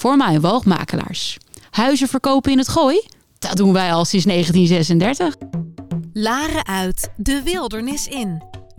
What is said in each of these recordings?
voor woogmakelaars. Huizen verkopen in het gooi? Dat doen wij al sinds 1936. Laren uit, de wildernis in.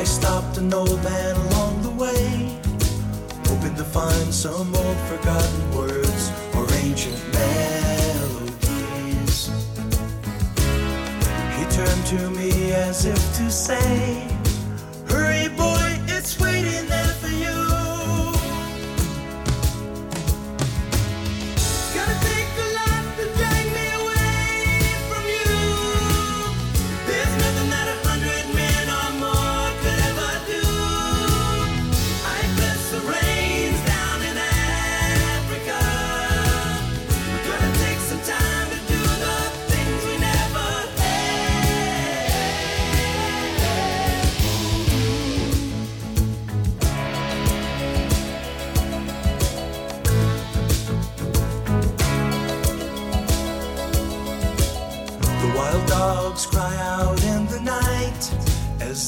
I stopped an old man along the way, hoping to find some old forgotten words or ancient melodies. He turned to me as if to say, Hurry, boy, it's waiting.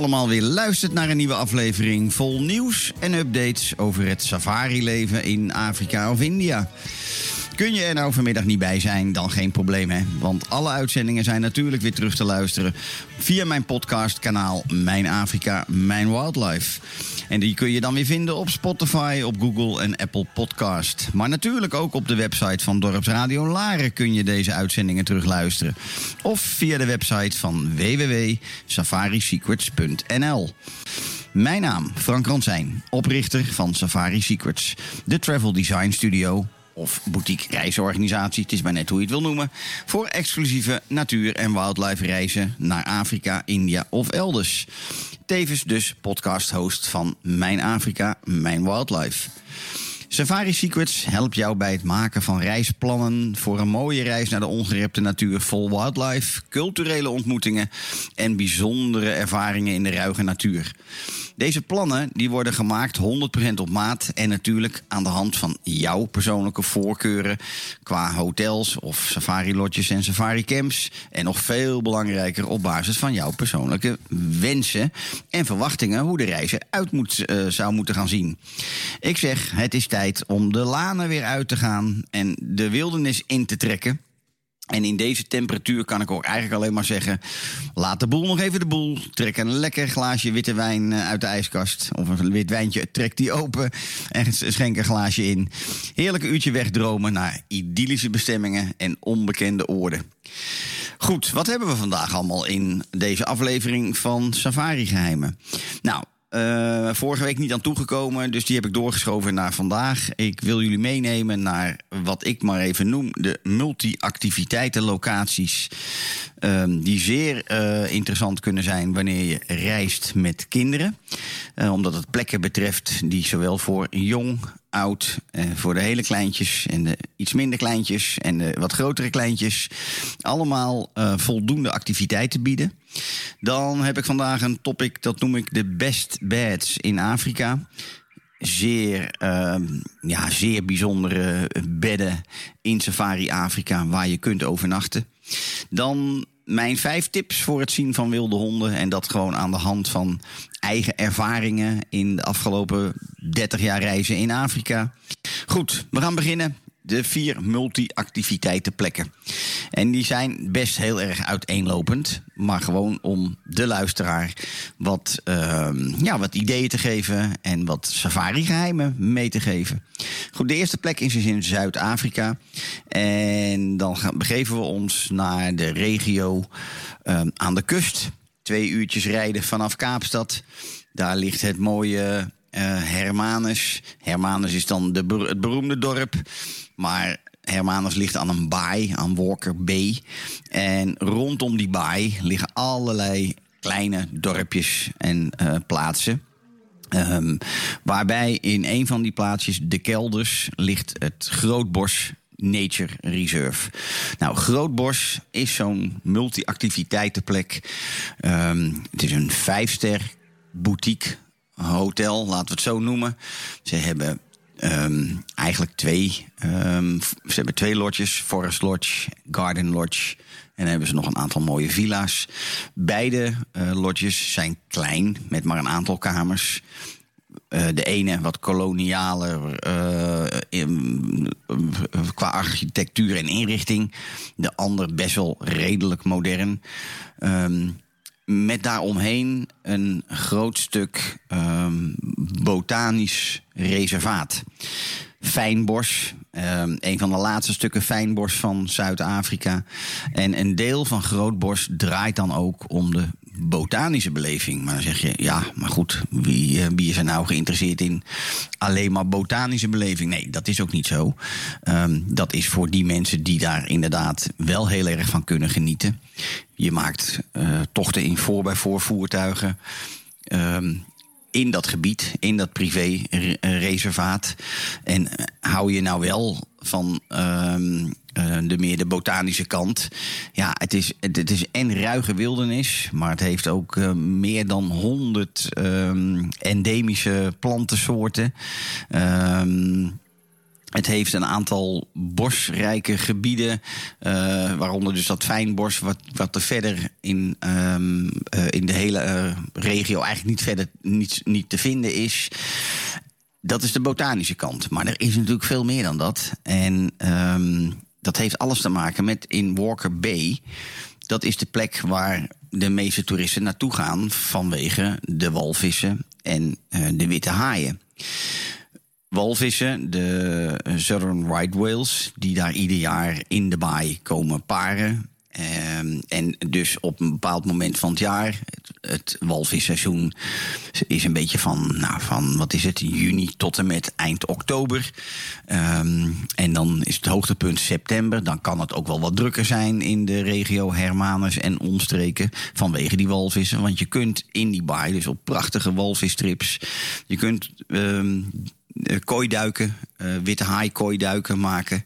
Allemaal weer luistert naar een nieuwe aflevering vol nieuws en updates over het safari-leven in Afrika of India. Kun je er nou vanmiddag niet bij zijn, dan geen probleem hè. Want alle uitzendingen zijn natuurlijk weer terug te luisteren via mijn podcastkanaal Mijn Afrika, Mijn Wildlife. En die kun je dan weer vinden op Spotify, op Google en Apple Podcast. Maar natuurlijk ook op de website van Dorpsradio Laren kun je deze uitzendingen terugluisteren. Of via de website van www.safarisecrets.nl. Mijn naam, Frank Ransijn, oprichter van Safari Secrets, de travel design studio of boutique reisorganisatie, het is maar net hoe je het wil noemen, voor exclusieve natuur- en wildlife reizen naar Afrika, India of elders. Tevens dus podcast-host van Mijn Afrika, Mijn Wildlife. Safari Secrets helpt jou bij het maken van reisplannen voor een mooie reis naar de ongerepte natuur vol wildlife, culturele ontmoetingen en bijzondere ervaringen in de ruige natuur. Deze plannen die worden gemaakt 100% op maat en natuurlijk aan de hand van jouw persoonlijke voorkeuren qua hotels of safari-lodges en safari-camps. En nog veel belangrijker op basis van jouw persoonlijke wensen en verwachtingen hoe de reis eruit moet, uh, zou moeten gaan zien. Ik zeg, het is tijd om de lanen weer uit te gaan en de wildernis in te trekken. En in deze temperatuur kan ik ook eigenlijk alleen maar zeggen: laat de boel nog even de boel. Trek een lekker glaasje witte wijn eh, uit de ijskast. Of een wit wijntje, trek die open en schenk een glaasje in. Heerlijk uurtje wegdromen naar idyllische bestemmingen en onbekende oorden. Goed, wat hebben we vandaag allemaal in deze aflevering van Safari Geheimen? Nou, uh, vorige week niet aan toegekomen, dus die heb ik doorgeschoven naar vandaag. Ik wil jullie meenemen naar wat ik maar even noem de multi-activiteitenlocaties. Uh, die zeer uh, interessant kunnen zijn wanneer je reist met kinderen. Uh, omdat het plekken betreft die zowel voor jong, oud, voor de hele kleintjes en de iets minder kleintjes en de wat grotere kleintjes, allemaal voldoende activiteiten bieden. Dan heb ik vandaag een topic, dat noem ik de best beds in Afrika. Zeer, uh, ja, zeer bijzondere bedden in Safari Afrika waar je kunt overnachten. Dan mijn vijf tips voor het zien van wilde honden. En dat gewoon aan de hand van eigen ervaringen in de afgelopen 30 jaar reizen in Afrika. Goed, we gaan beginnen de vier multi-activiteitenplekken. En die zijn best heel erg uiteenlopend. Maar gewoon om de luisteraar wat, uh, ja, wat ideeën te geven en wat safari-geheimen mee te geven. Goed, de eerste plek is dus in Zuid-Afrika. En dan gaan, begeven we ons naar de regio uh, aan de kust. Twee uurtjes rijden vanaf Kaapstad. Daar ligt het mooie uh, Hermanus. Hermanus is dan de, het beroemde dorp. Maar Hermanus ligt aan een baai, aan Walker Bay. En rondom die baai liggen allerlei kleine dorpjes en uh, plaatsen. Um, waarbij in een van die plaatsjes, de kelders, ligt het Grootbos Nature Reserve. Nou, Grootbos is zo'n multi-activiteitenplek. Um, het is een vijfster boutique hotel, laten we het zo noemen. Ze hebben um, eigenlijk twee. Um, ze hebben twee lodges: Forest Lodge, Garden Lodge. En dan hebben ze nog een aantal mooie villa's. Beide uh, lodges zijn klein, met maar een aantal kamers. Uh, de ene wat kolonialer in, qua architectuur en inrichting. De ander best wel redelijk modern. Um, met daaromheen een groot stuk um, botanisch reservaat. Fijnbos, um, een van de laatste stukken fijnbos van Zuid-Afrika. En een deel van Grootbos draait dan ook om de botanische beleving. Maar dan zeg je, ja, maar goed, wie, wie is er nou geïnteresseerd in alleen maar botanische beleving? Nee, dat is ook niet zo. Um, dat is voor die mensen die daar inderdaad wel heel erg van kunnen genieten. Je maakt uh, tochten in voor bij voorvoertuigen. Um, in dat gebied, in dat privé-reservaat. En hou je nou wel van um, uh, de meer de botanische kant. Ja, het is, het, is en ruige wildernis, maar het heeft ook uh, meer dan 100 um, endemische plantensoorten. Um, het heeft een aantal bosrijke gebieden, uh, waaronder dus dat fijnbos, wat, wat er verder in, in de hele regio eigenlijk niet verder niet, niet te vinden is. Dat is de botanische kant. Maar er is natuurlijk veel meer dan dat. En um, dat heeft alles te maken met in Walker Bay. Dat is de plek waar de meeste toeristen naartoe gaan vanwege de walvissen en uh, de witte haaien. Walvissen, de Southern Right Whales, die daar ieder jaar in de baai komen paren. Um, en dus op een bepaald moment van het jaar, het, walvisseizoen is een beetje van, nou, van, wat is het, juni tot en met eind oktober. Um, en dan is het hoogtepunt september. Dan kan het ook wel wat drukker zijn in de regio Hermanus en omstreken vanwege die walvissen. Want je kunt in die baai, dus op prachtige walvistrips, je kunt um, kooiduiken, uh, witte haai kooiduiken maken.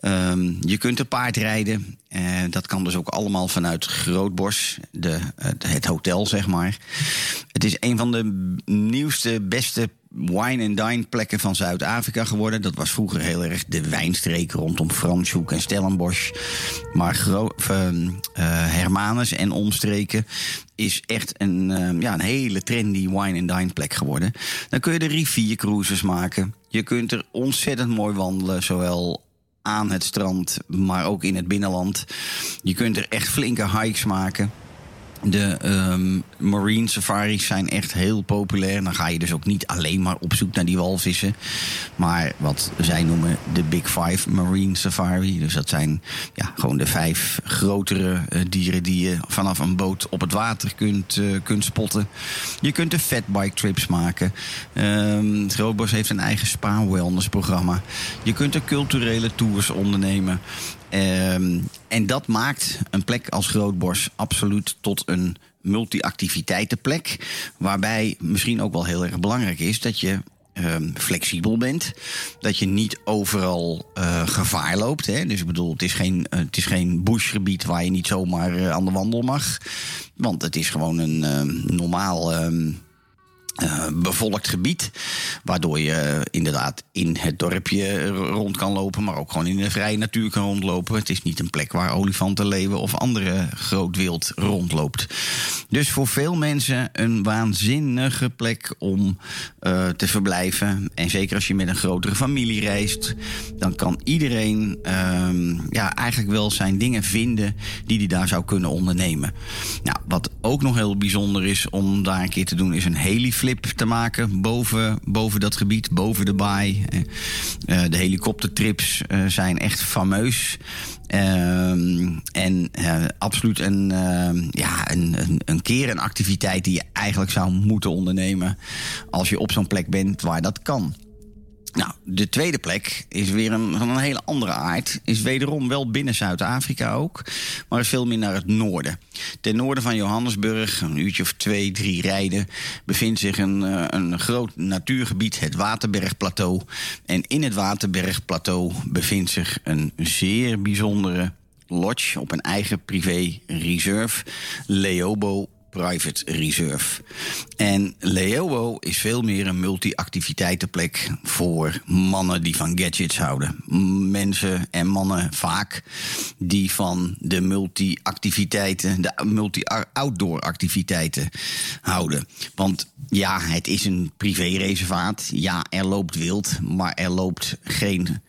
Um, je kunt een paard rijden. Uh, dat kan dus ook allemaal vanuit Grootbos, de, het hotel zeg maar. Het is een van de nieuwste, beste wine and dine plekken van Zuid-Afrika geworden. Dat was vroeger heel erg de wijnstreek rondom Franshoek en Stellenbosch. Maar uh, Hermanus en omstreken is echt een, uh, ja, een hele trendy wine and dine plek geworden. Dan kun je de riviercruises maken. Je kunt er ontzettend mooi wandelen, zowel aan het strand, maar ook in het binnenland. Je kunt er echt flinke hikes maken. De um, marine safaris zijn echt heel populair. Dan ga je dus ook niet alleen maar op zoek naar die walvissen. Maar wat zij noemen de Big Five Marine Safari. Dus dat zijn ja, gewoon de vijf grotere uh, dieren die je vanaf een boot op het water kunt, uh, kunt spotten. Je kunt de fatbike trips maken. Um, Grootbos heeft een eigen spa-wellness programma. Je kunt er culturele tours ondernemen. Um, en dat maakt een plek als Grootbos absoluut tot een multi-activiteitenplek. Waarbij misschien ook wel heel erg belangrijk is dat je um, flexibel bent. Dat je niet overal uh, gevaar loopt. Hè? Dus ik bedoel, het is geen, uh, het is geen bushgebied waar je niet zomaar uh, aan de wandel mag. Want het is gewoon een uh, normaal. Um, uh, bevolkt gebied. Waardoor je inderdaad in het dorpje rond kan lopen, maar ook gewoon in de vrije natuur kan rondlopen. Het is niet een plek waar olifanten, leeuwen of andere groot wild rondloopt. Dus voor veel mensen een waanzinnige plek om uh, te verblijven. En zeker als je met een grotere familie reist, dan kan iedereen uh, ja, eigenlijk wel zijn dingen vinden die hij daar zou kunnen ondernemen. Nou, wat ook nog heel bijzonder is om daar een keer te doen, is een heliflip te maken boven, boven dat gebied, boven de baai. Uh, de helikoptertrips uh, zijn echt fameus. Uh, en absoluut een, ja, een, een, een, keer een activiteit die je eigenlijk zou moeten ondernemen als je op zo'n plek bent waar dat kan. Nou, de tweede plek is weer een, van een hele andere aard. Is wederom wel binnen Zuid-Afrika ook, maar veel meer naar het noorden. Ten noorden van Johannesburg, een uurtje of twee, drie rijden, bevindt zich een, een groot natuurgebied, het Waterbergplateau. En in het Waterbergplateau bevindt zich een zeer bijzondere lodge op een eigen privé reserve, Leobo Private Reserve. En Leobo is veel meer een multi-activiteitenplek voor mannen die van gadgets houden. Mensen en mannen vaak die van de multi-activiteiten, de multi-outdoor activiteiten houden. Want ja, het is een privéreservaat. Ja, er loopt wild, maar er loopt geen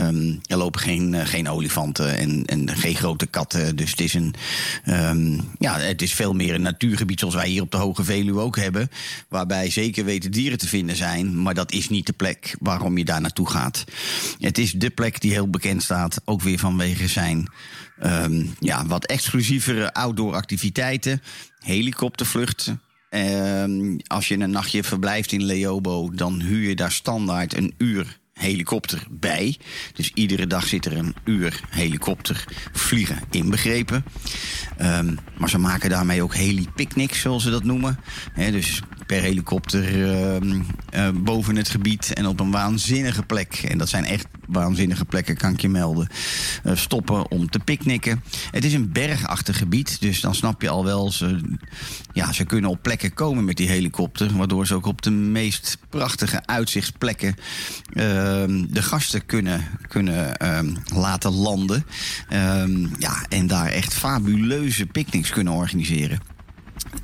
Um, er lopen geen, uh, geen olifanten en, en geen grote katten. Dus het is, een, um, ja, het is veel meer een natuurgebied zoals wij hier op de Hoge Veluwe ook hebben. Waarbij zeker weten dieren te vinden zijn. Maar dat is niet de plek waarom je daar naartoe gaat. Het is de plek die heel bekend staat. Ook weer vanwege zijn um, ja, wat exclusievere outdoor activiteiten. Helikoptervluchten. Als je een nachtje verblijft in Leobo, dan huur je daar standaard een uur helikopter bij. Dus iedere dag zit er een uur helikopter vliegen inbegrepen. Um, maar ze maken daarmee ook heli-picnics, zoals ze dat noemen. Dus per helikopter uh, uh, boven het gebied en op een waanzinnige plek. En dat zijn echt waanzinnige plekken, kan ik je melden. Uh, stoppen om te picknicken. Het is een bergachtig gebied, dus dan snap je al wel. Ze, ja, ze kunnen op plekken komen met die helikopter. Waardoor ze ook op de meest prachtige uitzichtsplekken ehm, de gasten kunnen, kunnen ehm, laten landen. ja, en daar echt fabuleuze picknicks kunnen organiseren.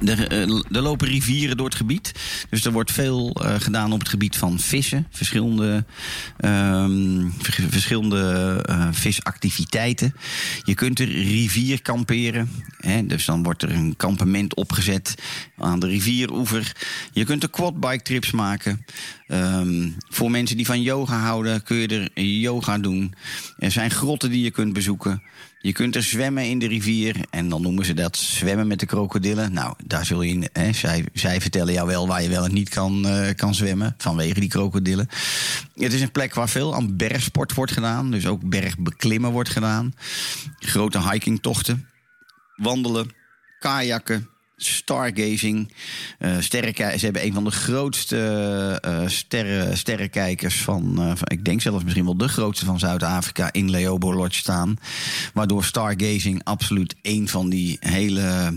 Er, er, lopen rivieren door het gebied. Dus er wordt veel gedaan op het gebied van vissen. Verschillende, um, verschillende uh, visactiviteiten. Je kunt er rivier kamperen. Hè, dus dan wordt er een kampement opgezet aan de rivieroever. Je kunt er quadbike trips maken. Um, voor mensen die van yoga houden, kun je er yoga doen. Er zijn grotten die je kunt bezoeken. Je kunt er zwemmen in de rivier. En dan noemen ze dat zwemmen met de krokodillen. Nou, daar zul je. Hè, zij, zij vertellen jou wel waar je wel en niet kan, uh, kan zwemmen. Vanwege die krokodillen. Het is een plek waar veel aan bergsport wordt gedaan. Dus ook bergbeklimmen wordt gedaan. Grote hikingtochten. Wandelen. Kajakken stargazing. Uh, ze hebben een van de grootste uh, sterren, sterrenkijkers van, ik denk zelfs misschien wel de grootste van Zuid-Afrika in Leobo Lodge staan. Waardoor stargazing absoluut een van die hele,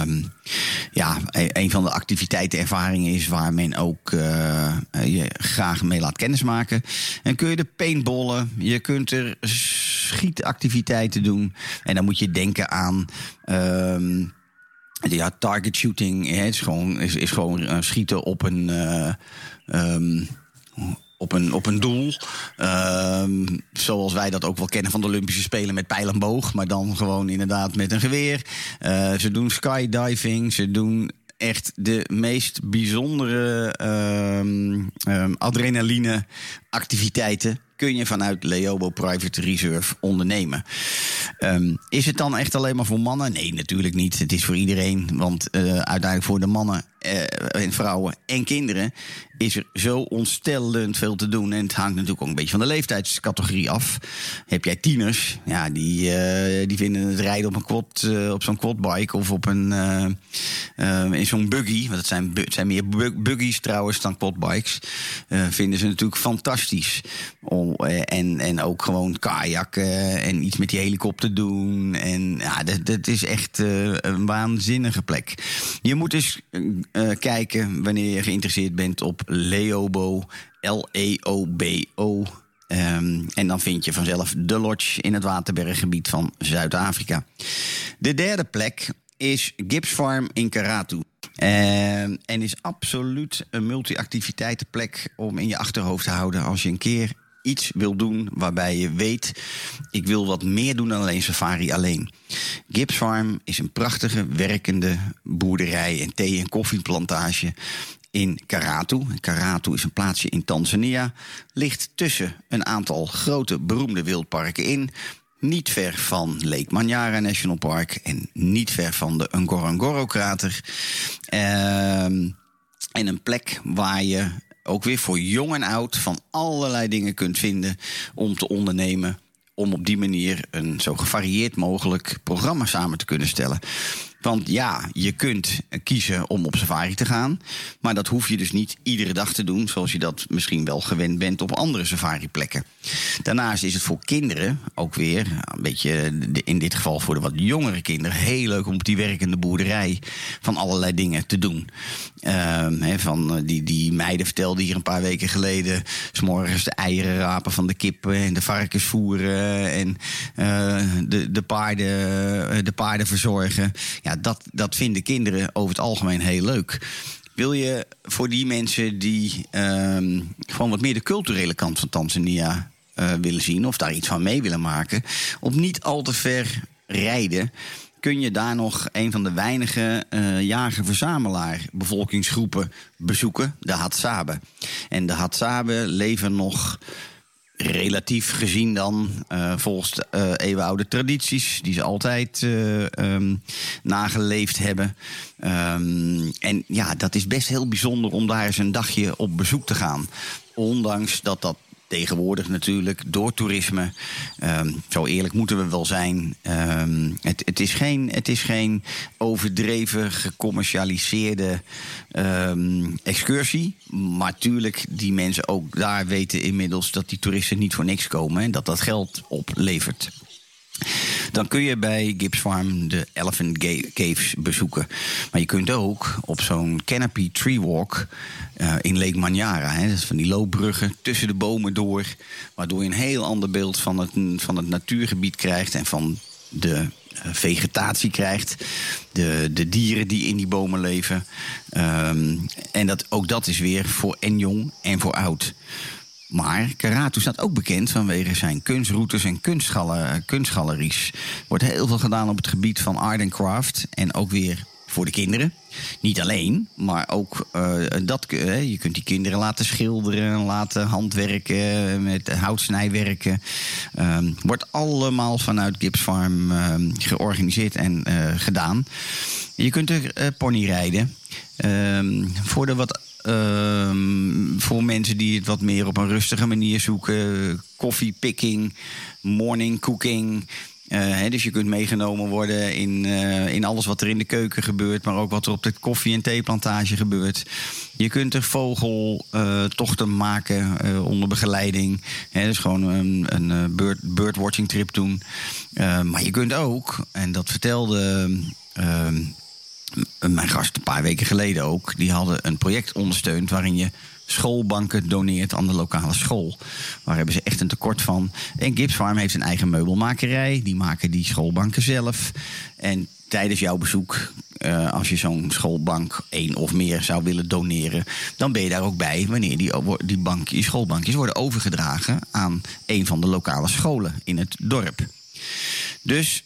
um, ja, een van de activiteiten, ervaringen is waar men ook je graag mee laat kennismaken. En kun je de paintballen, je kunt er schietactiviteiten doen. En dan moet je denken aan. Uh, ja, target shooting is gewoon, is, is gewoon uh, schieten op een, uh, um, op een, op een doel. Um, zoals wij dat ook wel kennen van de Olympische Spelen met pijl boog. Maar dan gewoon inderdaad met een geweer. Uh, ze doen skydiving, ze doen echt de meest bijzondere um, adrenaline activiteiten kun je vanuit Leobo Private Reserve ondernemen. Um, is het dan echt alleen maar voor mannen? Nee, natuurlijk niet. Het is voor iedereen. Want uh, uiteindelijk voor de mannen en vrouwen en kinderen is er zo ontstellend veel te doen. En het hangt natuurlijk ook een beetje van de leeftijdscategorie af. Heb jij tieners, ja, die, uh, die vinden het rijden op, een quad, uh, op zo'n quadbike of op een, in zo'n buggy. Want het zijn, zijn meer buggies trouwens dan quadbikes. vinden ze natuurlijk fantastisch. Om, en, en ook gewoon kajakken en iets met die helikopter doen. En ja, dat, dat is echt een waanzinnige plek. Je moet eens uh, kijken wanneer je geïnteresseerd bent op Leobo, L-E-O-B-O. Um, en dan vind je vanzelf de lodge in het Waterberggebied van Zuid-Afrika. De derde plek is Gibbs Farm in Karatu. Uh, en is absoluut een multi-activiteitenplek om in je achterhoofd te houden als je een keer iets wil doen waarbij je weet, ik wil wat meer doen dan alleen safari alleen. Gibbs Farm is een prachtige werkende boerderij en thee- en koffieplantage in Karatu. Karatu is een plaatsje in Tanzania, ligt tussen een aantal grote beroemde wildparken in. Niet ver van Lake Manyara National Park en niet ver van de Ngorongoro-krater. Uh, en een plek waar je ook weer voor jong en oud van allerlei dingen kunt vinden om te ondernemen. Om op die manier een zo gevarieerd mogelijk programma samen te kunnen stellen. Want ja, je kunt kiezen om op safari te gaan. Maar dat hoef je dus niet iedere dag te doen, zoals je dat misschien wel gewend bent op andere safari-plekken. Daarnaast is het voor kinderen ook weer, een beetje in dit geval voor de wat jongere kinderen, heel leuk om op die werkende boerderij van allerlei dingen te doen. Uh, van eh, die, die meiden vertelden hier een paar weken geleden. S morgens de eieren rapen van de kippen en de varkens voeren en uh, de, de, paarden, de paarden verzorgen. Ja, dat, dat vinden kinderen over het algemeen heel leuk. Wil je voor die mensen die uh, gewoon wat meer de culturele kant van Tanzania uh, willen zien of daar iets van mee willen maken, op niet al te ver rijden, kun je daar nog een van de weinige uh, jager-verzamelaar bevolkingsgroepen bezoeken, de Hadzabe. En de Hadzabe leven nog relatief gezien dan uh, volgens de uh, eeuwenoude tradities die ze altijd uh, um, nageleefd hebben. Um, en ja, dat is best heel bijzonder om daar eens een dagje op bezoek te gaan. Ondanks dat dat tegenwoordig natuurlijk door toerisme. Um, zo eerlijk moeten we wel zijn. Um, het, het, is geen, het is geen overdreven gecommercialiseerde um, excursie. Maar natuurlijk, die mensen ook daar weten inmiddels dat die toeristen niet voor niks komen en dat dat geld oplevert. Dan kun je bij Gibbs Farm de Elephant Caves bezoeken. Maar je kunt ook op zo'n Canopy Tree Walk uh, in Lake Manyara. Hè, van die loopbruggen tussen de bomen door. Waardoor je een heel ander beeld van het, van het natuurgebied krijgt. En van de vegetatie krijgt. De, de dieren die in die bomen leven. Ehm, en dat, ook dat is weer voor en jong en voor oud. Maar Karatu staat ook bekend vanwege zijn kunstroutes en kunstgaleries. Er wordt heel veel gedaan op het gebied van art and craft. En ook weer voor de kinderen. Niet alleen, maar ook uh, dat, je kunt die kinderen laten schilderen, laten handwerken, met houtsnijwerken. Um, wordt allemaal vanuit Gibbs Farm uh, georganiseerd en uh, gedaan. Je kunt er uh, pony rijden. Um, voor de wat Um, voor mensen die het wat meer op een rustige manier zoeken. Koffiepicking, morning cooking. Uh, dus je kunt meegenomen worden in, uh, in alles wat er in de keuken gebeurt, maar ook wat er op de koffie- en theeplantage gebeurt. Je kunt er vogeltochten maken onder begeleiding. Dus gewoon een, een bird, birdwatching trip doen. maar je kunt ook, en dat vertelde ehm, mijn gast een paar weken geleden ook, die hadden een project ondersteund waarin je schoolbanken doneert aan de lokale school. Waar hebben ze echt een tekort van. En Gibbs Farm heeft een eigen meubelmakerij. Die maken die schoolbanken zelf. En tijdens jouw bezoek, uh, als je zo'n schoolbank één of meer zou willen doneren, dan ben je daar ook bij wanneer die, die, bank, die schoolbankjes worden overgedragen aan een van de lokale scholen in het dorp. Dus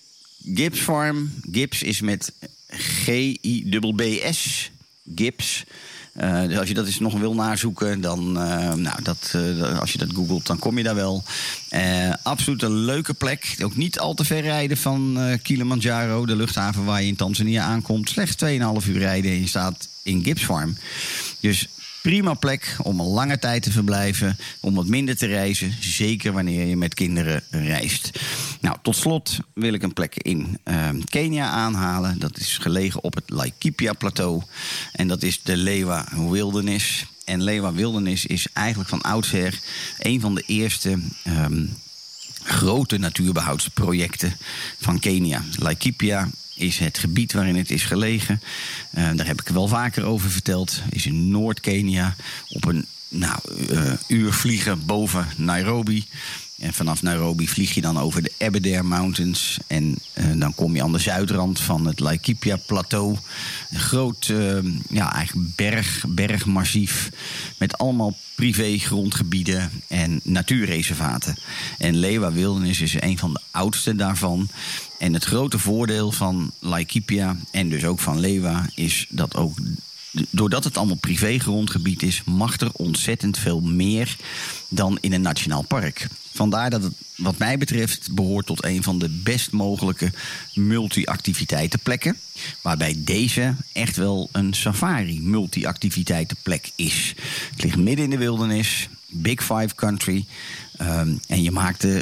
Gibbs Farm, Gibbs is met G-I-B-B-S, Gibbs. Uh, dus als je dat eens nog wil nazoeken, dan, uh, nou, dat, uh, als je dat googelt, dan kom je daar wel. absoluut een leuke plek. Ook niet al te ver rijden van Kilimanjaro, de luchthaven waar je in Tanzania aankomt. Slechts 2,5 uur rijden en je staat in Gibbs Farm. Dus prima plek om een lange tijd te verblijven, om wat minder te reizen, zeker wanneer je met kinderen reist. Nou, tot slot wil ik een plek in uh, Kenia aanhalen. Dat is gelegen op het Laikipia-plateau en dat is de Lewa Wilderness. En Lewa Wilderness is eigenlijk van oudsher een van de eerste um, grote natuurbehoudsprojecten van Kenia. Laikipia is het gebied waarin het is gelegen. Uh, daar heb ik wel vaker over verteld. Is in Noord-Kenia op een nou, uh, uur vliegen boven Nairobi. En vanaf Nairobi vlieg je dan over de Aberdare Mountains. En uh, dan kom je aan de zuidrand van het Laikipia-plateau. Een groot uh, ja, eigenlijk berg, bergmassief. Met allemaal privé-grondgebieden en natuurreservaten. En Lewa Wildernis is een van de oudste daarvan. En het grote voordeel van Laikipia en dus ook van Lewa is dat ook doordat het allemaal privé-grondgebied is, mag er ontzettend veel meer dan in een nationaal park. Vandaar dat het, wat mij betreft, behoort tot een van de best mogelijke multi-activiteitenplekken. Waarbij deze echt wel een safari-multi-activiteitenplek is. Het ligt midden in de wildernis, Big Five Country. Um, en je maakt uh,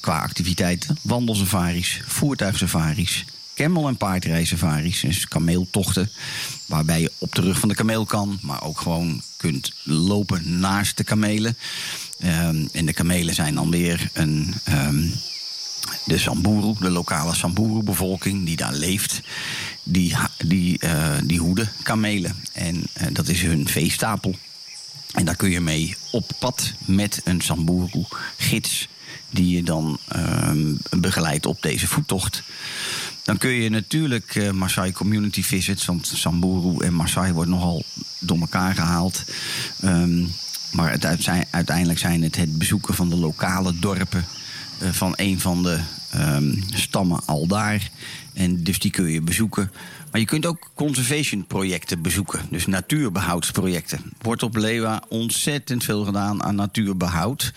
qua activiteiten wandelsafaris, voertuigsafaris, camel- en paardrijsafaris, dus kameeltochten. Waarbij je op de rug van de kameel kan, maar ook gewoon kunt lopen naast de kamelen. Um, en de kamelen zijn dan weer een. Um, de Samburu, de lokale Samburu-bevolking die daar leeft, die, die, uh, die hoeden kamelen. En uh, dat is hun veestapel. En daar kun je mee op pad met een Samburu-gids die je dan um, begeleidt op deze voettocht. Dan kun je natuurlijk uh, Maasai Community Visits, want Samburu en Maasai wordt nogal door elkaar gehaald. Um, maar het uiteindelijk zijn het het bezoeken van de lokale dorpen uh, van een van de um, stammen al daar. En dus die kun je bezoeken. Maar je kunt ook conservation projecten bezoeken. Dus natuurbehoudsprojecten. Wordt op Lewa ontzettend veel gedaan aan natuurbehoud.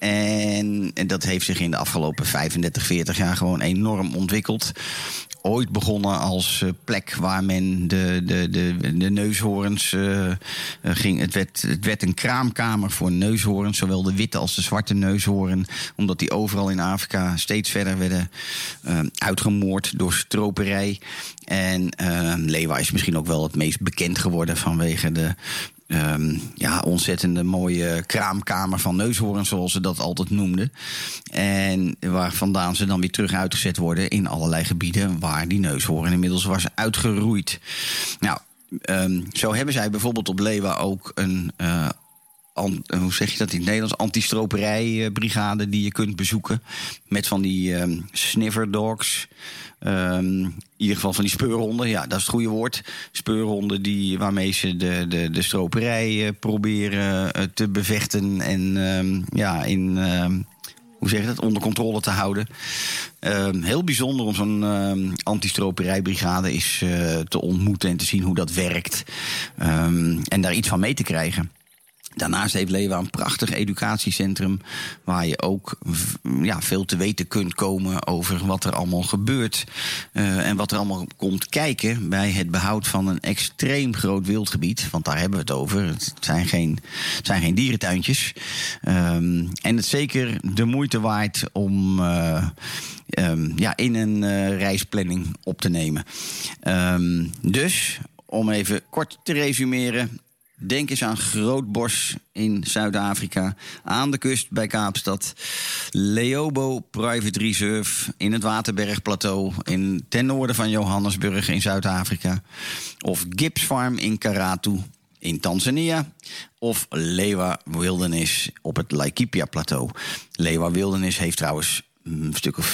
En, en, dat heeft zich in de afgelopen 35, 40 jaar gewoon enorm ontwikkeld ooit begonnen als uh, plek waar men de, de, de, de neushoorns uh, ging. Het werd, het werd een kraamkamer voor neushoorns, zowel de witte als de zwarte neushoorn. Omdat die overal in Afrika steeds verder werden uitgemoord door stroperij. En Lewa is misschien ook wel het meest bekend geworden vanwege de Um, ja, ontzettende mooie kraamkamer van neushoorns, zoals ze dat altijd noemden. En waar vandaan ze dan weer terug uitgezet worden in allerlei gebieden waar die neushoorn inmiddels was uitgeroeid. Nou, um, zo hebben zij bijvoorbeeld op Lewa ook een uh, hoe zeg je dat in het Nederlands? Antistroperijbrigade die je kunt bezoeken. Met van die um, sniffer dogs. Um, in ieder geval van die speurhonden, ja, dat is het goede woord. Speurhonden die, waarmee ze de, de, de stroperij proberen te bevechten en um, ja, in hoe zeg je dat, onder controle te houden. Heel bijzonder om zo'n antistroperijbrigade is te ontmoeten en te zien hoe dat werkt. En daar iets van mee te krijgen. Daarnaast heeft Leeuwen een prachtig educatiecentrum. Waar je ook ja, veel te weten kunt komen over wat er allemaal gebeurt. Uh, en wat er allemaal komt kijken bij het behoud van een extreem groot wildgebied. Want daar hebben we het over. Het zijn geen, zijn geen dierentuintjes. Um, en het zeker de moeite waard om. Uh, um, ja, in een uh, reisplanning op te nemen. Um, dus, om even kort te resumeren. Denk eens aan Grootbos in Zuid-Afrika. Aan de kust bij Kaapstad. Leobo Private Reserve in het Waterbergplateau. In, ten noorden van Johannesburg in Zuid-Afrika. Of Gibbs Farm in Karatu in Tanzania. Of Lewa Wilderness op het Laikipia-plateau. Lewa Wilderness heeft trouwens een stuk of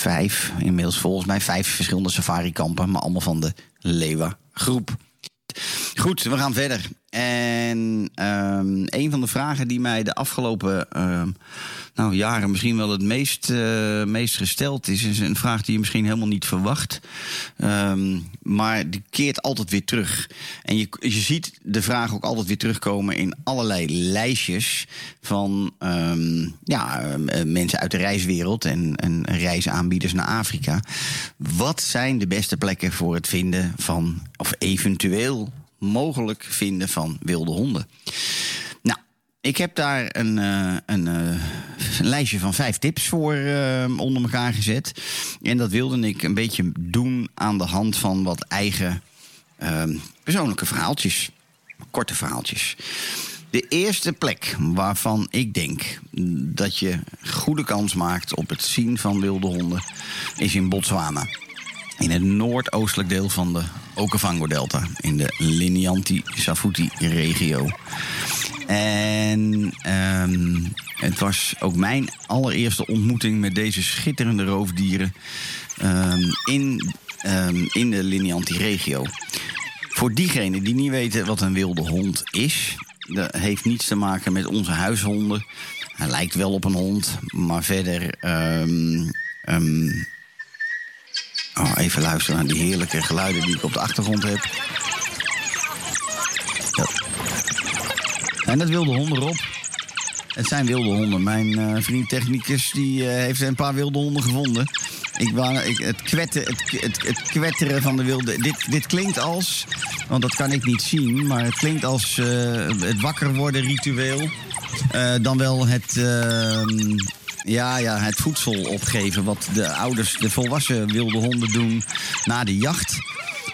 vijf, inmiddels volgens mij vijf verschillende safari-kampen. Maar allemaal van de Lewa-groep. Goed, we gaan verder. En um, een van de vragen die mij de afgelopen uh, nou, jaren misschien wel het meest, uh, meest gesteld is, is een vraag die je misschien helemaal niet verwacht. Um, maar die keert altijd weer terug. En je, je ziet de vraag ook altijd weer terugkomen in allerlei lijstjes van um, ja, uh, mensen uit de reiswereld en, en reisaanbieders naar Afrika. Wat zijn de beste plekken voor het vinden van, of eventueel mogelijk vinden van wilde honden. Ik heb daar een, een, uh, een, lijstje van vijf tips voor uh, onder elkaar gezet. En dat wilde ik een beetje doen aan de hand van wat eigen ehm, persoonlijke verhaaltjes. Korte verhaaltjes. De eerste plek waarvan ik denk dat je goede kans maakt op het zien van wilde honden is in Botswana in het noordoostelijk deel van de Okavango-delta, in de Linyanti-Safuti-regio. En um, het was ook mijn allereerste ontmoeting met deze schitterende roofdieren um, in, um, in de Linyanti-regio. Voor diegenen die niet weten wat een wilde hond is, dat heeft niets te maken met onze huishonden. Hij lijkt wel op een hond, maar verder Oh, even luisteren naar die heerlijke geluiden die ik op de achtergrond heb. En dat wilde honden erop. Het zijn wilde honden. Mijn uh, vriend technicus die, uh, heeft een paar wilde honden gevonden. Ik, ik, het, het, het, het, kwetteren van de wilde. Dit, dit klinkt als. Want dat kan ik niet zien. Maar het klinkt als uh, het wakker worden ritueel. dan wel het ehm, ja, ja, het voedsel opgeven. Wat de ouders, de volwassen wilde honden doen na de jacht.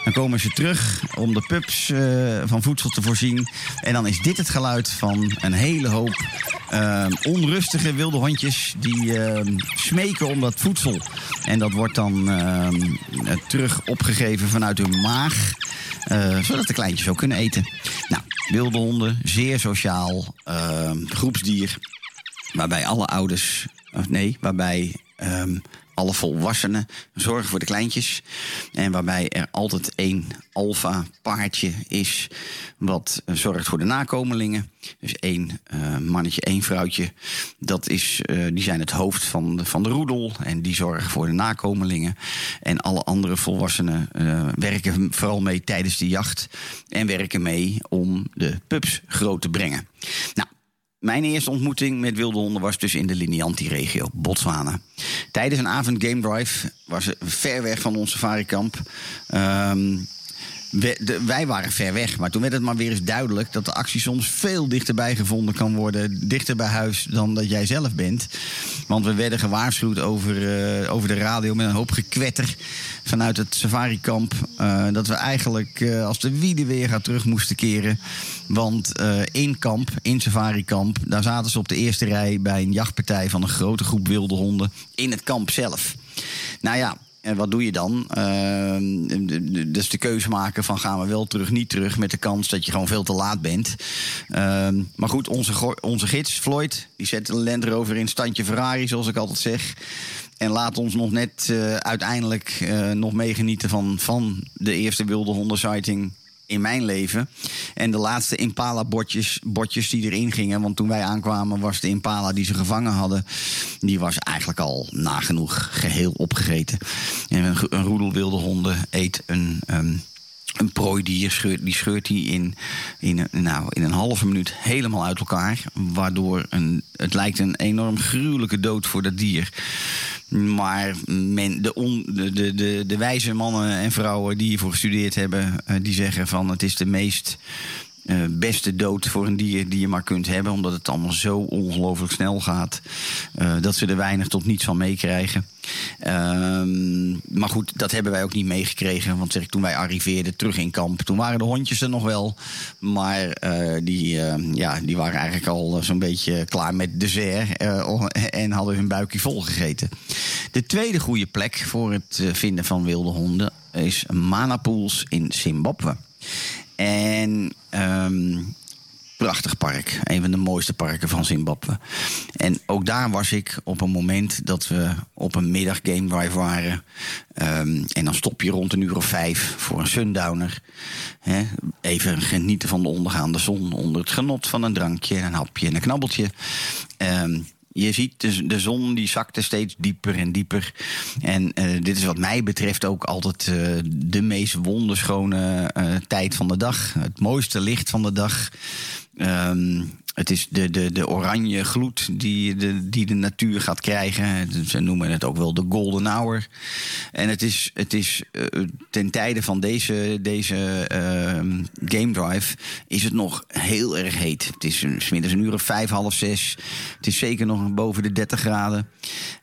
Dan komen ze terug om de pups uh, van voedsel te voorzien. En dan is dit het geluid van een hele hoop uh, onrustige wilde hondjes die uh, smeken om dat voedsel. En dat wordt dan terug opgegeven vanuit hun maag. zodat de kleintjes ook kunnen eten. Nou, wilde honden, zeer sociaal, groepsdier. Waarbij alle ouders of nee, waarbij um, alle volwassenen zorgen voor de kleintjes. En waarbij er altijd één alfa paardje is wat zorgt voor de nakomelingen. Dus één uh, mannetje, één vrouwtje. Dat is, uh, die zijn het hoofd van de, van de roedel en die zorgen voor de nakomelingen. En alle andere volwassenen uh, werken vooral mee tijdens de jacht. En werken mee om de pups groot te brengen. Nou, mijn eerste ontmoeting met wilde honden was dus in de Linianti-regio, Botswana. Tijdens een avond game drive was ze ver weg van ons safarikamp. Um, wij waren ver weg, maar toen werd het maar weer eens duidelijk dat de actie soms veel dichterbij gevonden kan worden, dichter bij huis dan dat jij zelf bent. Want we werden gewaarschuwd over, uh, over de radio met een hoop gekwetter vanuit het safarikamp. Uh, dat we eigenlijk uh, als de wiede weer gaat terug moesten keren. Want in kamp, in safarikamp, daar zaten ze op de eerste rij bij een jachtpartij van een grote groep wilde honden in het kamp zelf. Nou ja, En wat doe je dan? Uh, dus de keuze maken van gaan we wel terug, niet terug. Met de kans dat je gewoon veel te laat bent. Uh, maar goed, onze, onze gids Floyd, die zet de Land Rover in standje Ferrari, zoals ik altijd zeg. En laat ons nog net uh, uiteindelijk uh, nog meegenieten van, van de eerste wilde hondensighting in mijn leven. En de laatste Impala-bordjes bordjes die erin gingen. Want toen wij aankwamen was de Impala die ze gevangen hadden... die was eigenlijk al nagenoeg geheel opgegeten. En een, roedel wilde honden eet een... een prooidier scheurt, die scheurt hij in, in, nou, in een halve minuut helemaal uit elkaar. Waardoor een, het lijkt een enorm gruwelijke dood voor dat dier. Maar de, on, de, de, de, wijze mannen en vrouwen die hiervoor gestudeerd hebben, uh, die zeggen van het is de meest uh, beste dood voor een dier die je maar kunt hebben. Omdat het allemaal zo ongelooflijk snel gaat. Uh, dat ze er weinig tot niets van meekrijgen. Ehm, maar goed, dat hebben wij ook niet meegekregen. Want zeg toen wij arriveerden terug in kamp, toen waren de hondjes er nog wel. Maar uh, die, ja, die waren eigenlijk al zo'n beetje klaar met dessert. en hadden hun buikje volgegeten. De tweede goede plek voor het vinden van wilde honden is Manapools in Zimbabwe. En um, prachtig park. Een van de mooiste parken van Zimbabwe. En ook daar was ik op een moment dat we op een middag game drive waren. Um, en dan stop je rond een uur of vijf voor een sundowner. Even genieten van de ondergaande zon onder het genot van een drankje, een hapje en een knabbeltje. Um, je ziet de, zon die zakte steeds dieper en dieper. En uh, dit is wat mij betreft ook altijd uh, de meest wonderschone uh, tijd van de dag. Het mooiste licht van de dag. Um, het is de, de, de oranje gloed die de, die de natuur gaat krijgen. Ze noemen het ook wel de golden hour. En het is, het is uh, ten tijde van deze, deze uh, game drive is het nog heel erg heet. Het is smiddags een uur of vijf, half zes. Het is zeker nog boven de 30 graden.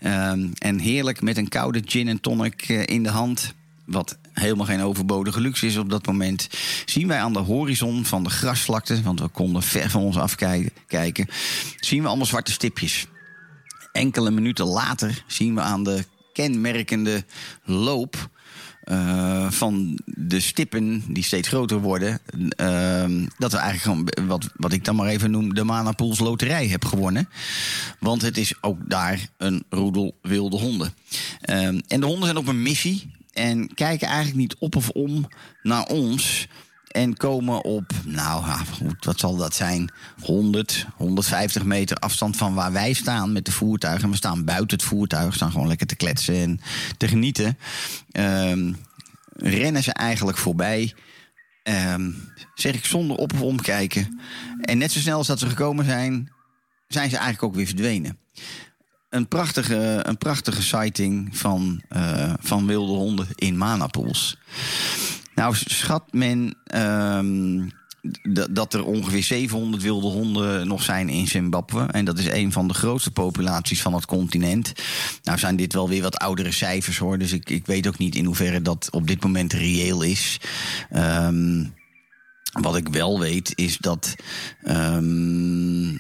Um, en heerlijk met een koude gin en tonic uh, in de hand wat helemaal geen overbodige luxe is op dat moment, zien wij aan de horizon van de grasvlakte, want we konden ver van ons afkijken, zien we allemaal zwarte stipjes. Enkele minuten later zien we aan de kenmerkende loop uh, van de stippen die steeds groter worden, uh, dat we eigenlijk gewoon, wat, wat ik dan maar even noem, de Manapools Loterij heb gewonnen. Want het is ook daar een roedel wilde honden. Uh, en de honden zijn op een missie en kijken eigenlijk niet op of om naar ons. En komen op, nou, wat zal dat zijn? 100, 150 meter afstand van waar wij staan met de voertuigen. We staan buiten het voertuig, staan gewoon lekker te kletsen en te genieten. Um, rennen ze eigenlijk voorbij. Um, zeg ik zonder op of omkijken. En net zo snel als dat ze gekomen zijn, zijn ze eigenlijk ook weer verdwenen een prachtige, een prachtige sighting van, uh, van wilde honden in Manapools. Nou, schat men um, dat er ongeveer 700 wilde honden nog zijn in Zimbabwe. En dat is een van de grootste populaties van het continent. Nou zijn dit wel weer wat oudere cijfers hoor. Dus ik, ik weet ook niet in hoeverre dat op dit moment reëel is. Um, wat ik wel weet is dat. Um,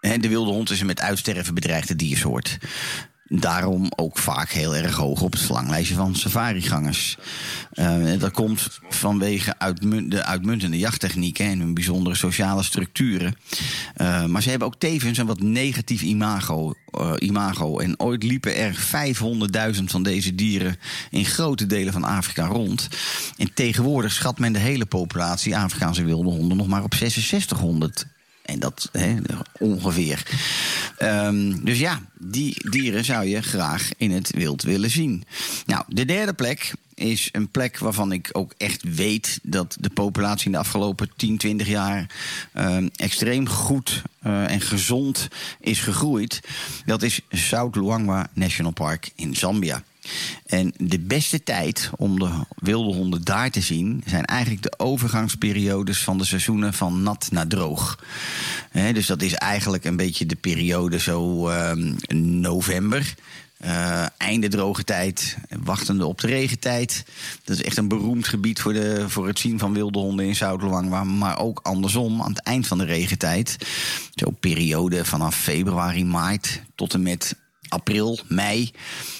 de wilde hond is een met uitsterven bedreigde diersoort. Daarom ook vaak heel erg hoog op het verlanglijstje van safarigangers. Uh, dat komt vanwege de uitmuntende jachttechnieken en hun bijzondere sociale structuren. Uh, maar ze hebben ook tevens een wat negatief imago. Uh, imago. En ooit liepen er 500.000 van deze dieren in grote delen van Afrika rond. En tegenwoordig schat men de hele populatie Afrikaanse wilde honden nog maar op 6600 dat ongeveer. Um, dus ja, die dieren zou je graag in het wild willen zien. Nou, de derde plek is een plek waarvan ik ook echt weet dat de populatie in de afgelopen 10, 20 jaar um, extreem goed uh, en gezond is gegroeid. Dat is South Luangwa National Park in Zambia. En de beste tijd om de wilde honden daar te zien zijn eigenlijk de overgangsperiodes van de seizoenen van nat naar droog. dus dat is eigenlijk een beetje de periode zo uh, november. Uh, einde droge tijd, wachtende op de regentijd. Dat is echt een beroemd gebied voor, de, voor het zien van wilde honden in Zuid-Luangwa. Maar ook andersom, aan het eind van de regentijd. Zo periode vanaf februari, maart tot en met april, mei.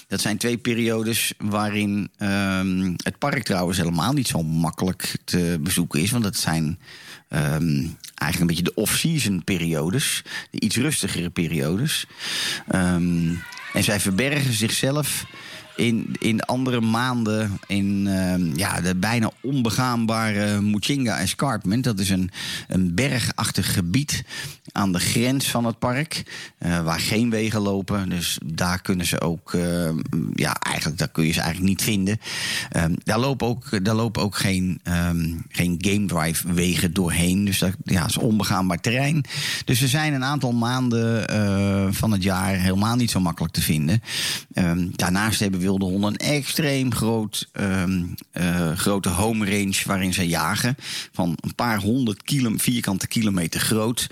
Dat zijn twee periodes waarin ehm, het park trouwens helemaal niet zo makkelijk te bezoeken is. Want dat zijn ehm, eigenlijk een beetje de off-season periodes. De iets rustigere periodes. Ehm, en zij verbergen zichzelf in, in andere maanden in ja, de bijna onbegaanbare Muchinga Escarpment. Dat is een, een bergachtig gebied aan de grens van het park. Uh, waar geen wegen lopen. Dus daar kunnen ze ook. Uh, ja, eigenlijk daar kun je ze eigenlijk niet vinden. Um, daar, lopen ook, daar lopen ook geen, um, geen game drive wegen doorheen. Dus dat ja, is onbegaanbaar terrein. Dus er zijn een aantal maanden uh, van het jaar helemaal niet zo makkelijk te vinden. Um, daarnaast hebben wilde honden een extreem groot, grote home range waarin ze jagen. Van een paar honderd vierkante kilometer groot.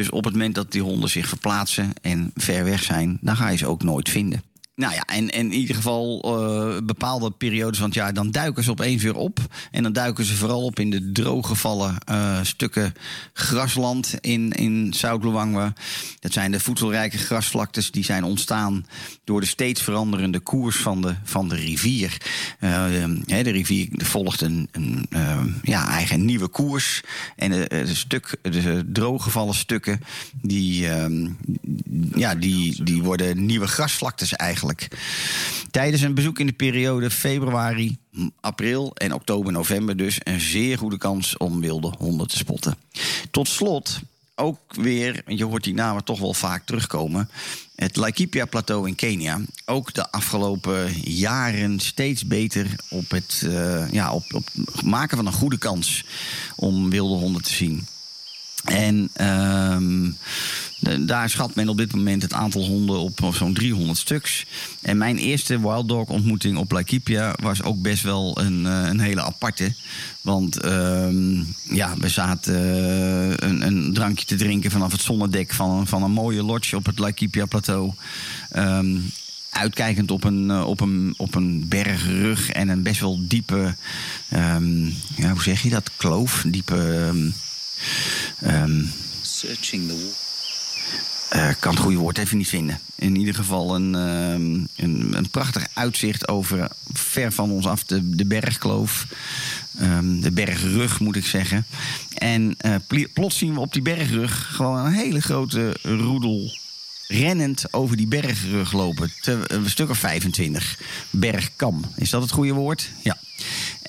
Dus op het moment dat die honden zich verplaatsen en ver weg zijn, dan ga je ze ook nooit vinden. Nou ja, en, en in ieder geval uh, bepaalde periodes van het jaar, dan duiken ze opeens weer op. En dan duiken ze vooral op in de drooggevallen uh, stukken grasland in, in Zuid-Luangwa. Dat zijn de voedselrijke grasvlaktes die zijn ontstaan door de steeds veranderende koers van de, van de rivier. De, de, rivier volgt een, een ja, eigen nieuwe koers. En de, stuk, de drooggevallen stukken, die, ja, die, die worden nieuwe grasvlaktes eigenlijk. Tijdens een bezoek in de periode februari, april en oktober, november dus een zeer goede kans om wilde honden te spotten. Tot slot ook weer, je hoort die namen toch wel vaak terugkomen. Het Laikipia-plateau in Kenia. Ook de afgelopen jaren steeds beter op het uh, ja, op, op maken van een goede kans om wilde honden te zien. En um, daar schat men op dit moment het aantal honden op zo'n 300 stuks. En mijn eerste wild dog ontmoeting op Laikipia was ook best wel een, eh, een hele aparte. Want uh, ja, we zaten uh, een, een, drankje te drinken vanaf het zonnedek van, van een mooie lodge op het Laikipia plateau. Um, uitkijkend op een, uh, op, een, op een bergrug en een best wel diepe, ja, hoe zeg je dat? Kloof, diepe. Um, Searching the wall. Uh, kan het goede woord even niet vinden. In ieder geval een, uh, een, een, prachtig uitzicht over ver van ons af de, de bergkloof. Um, de bergrug moet ik zeggen. En uh, plots zien we op die bergrug gewoon een hele grote roedel rennend over die bergrug lopen. Te, een stuk of 25. Bergkam. Is dat het goede woord? Ja.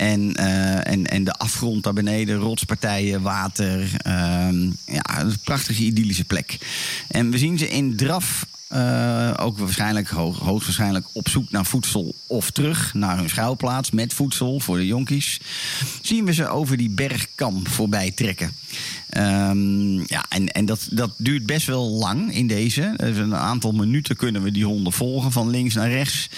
En, uh, en, en de afgrond daar beneden, rotspartijen, water. Uh, ja, een prachtige idyllische plek. En we zien ze in draf uh, ook waarschijnlijk, hoog, hoogstwaarschijnlijk op zoek naar voedsel of terug naar hun schuilplaats met voedsel voor de jonkies. Zien we ze over die bergkam voorbij trekken. Um, ja, en, en dat, dat duurt best wel lang in deze. Dus een aantal minuten kunnen we die honden volgen van links naar rechts.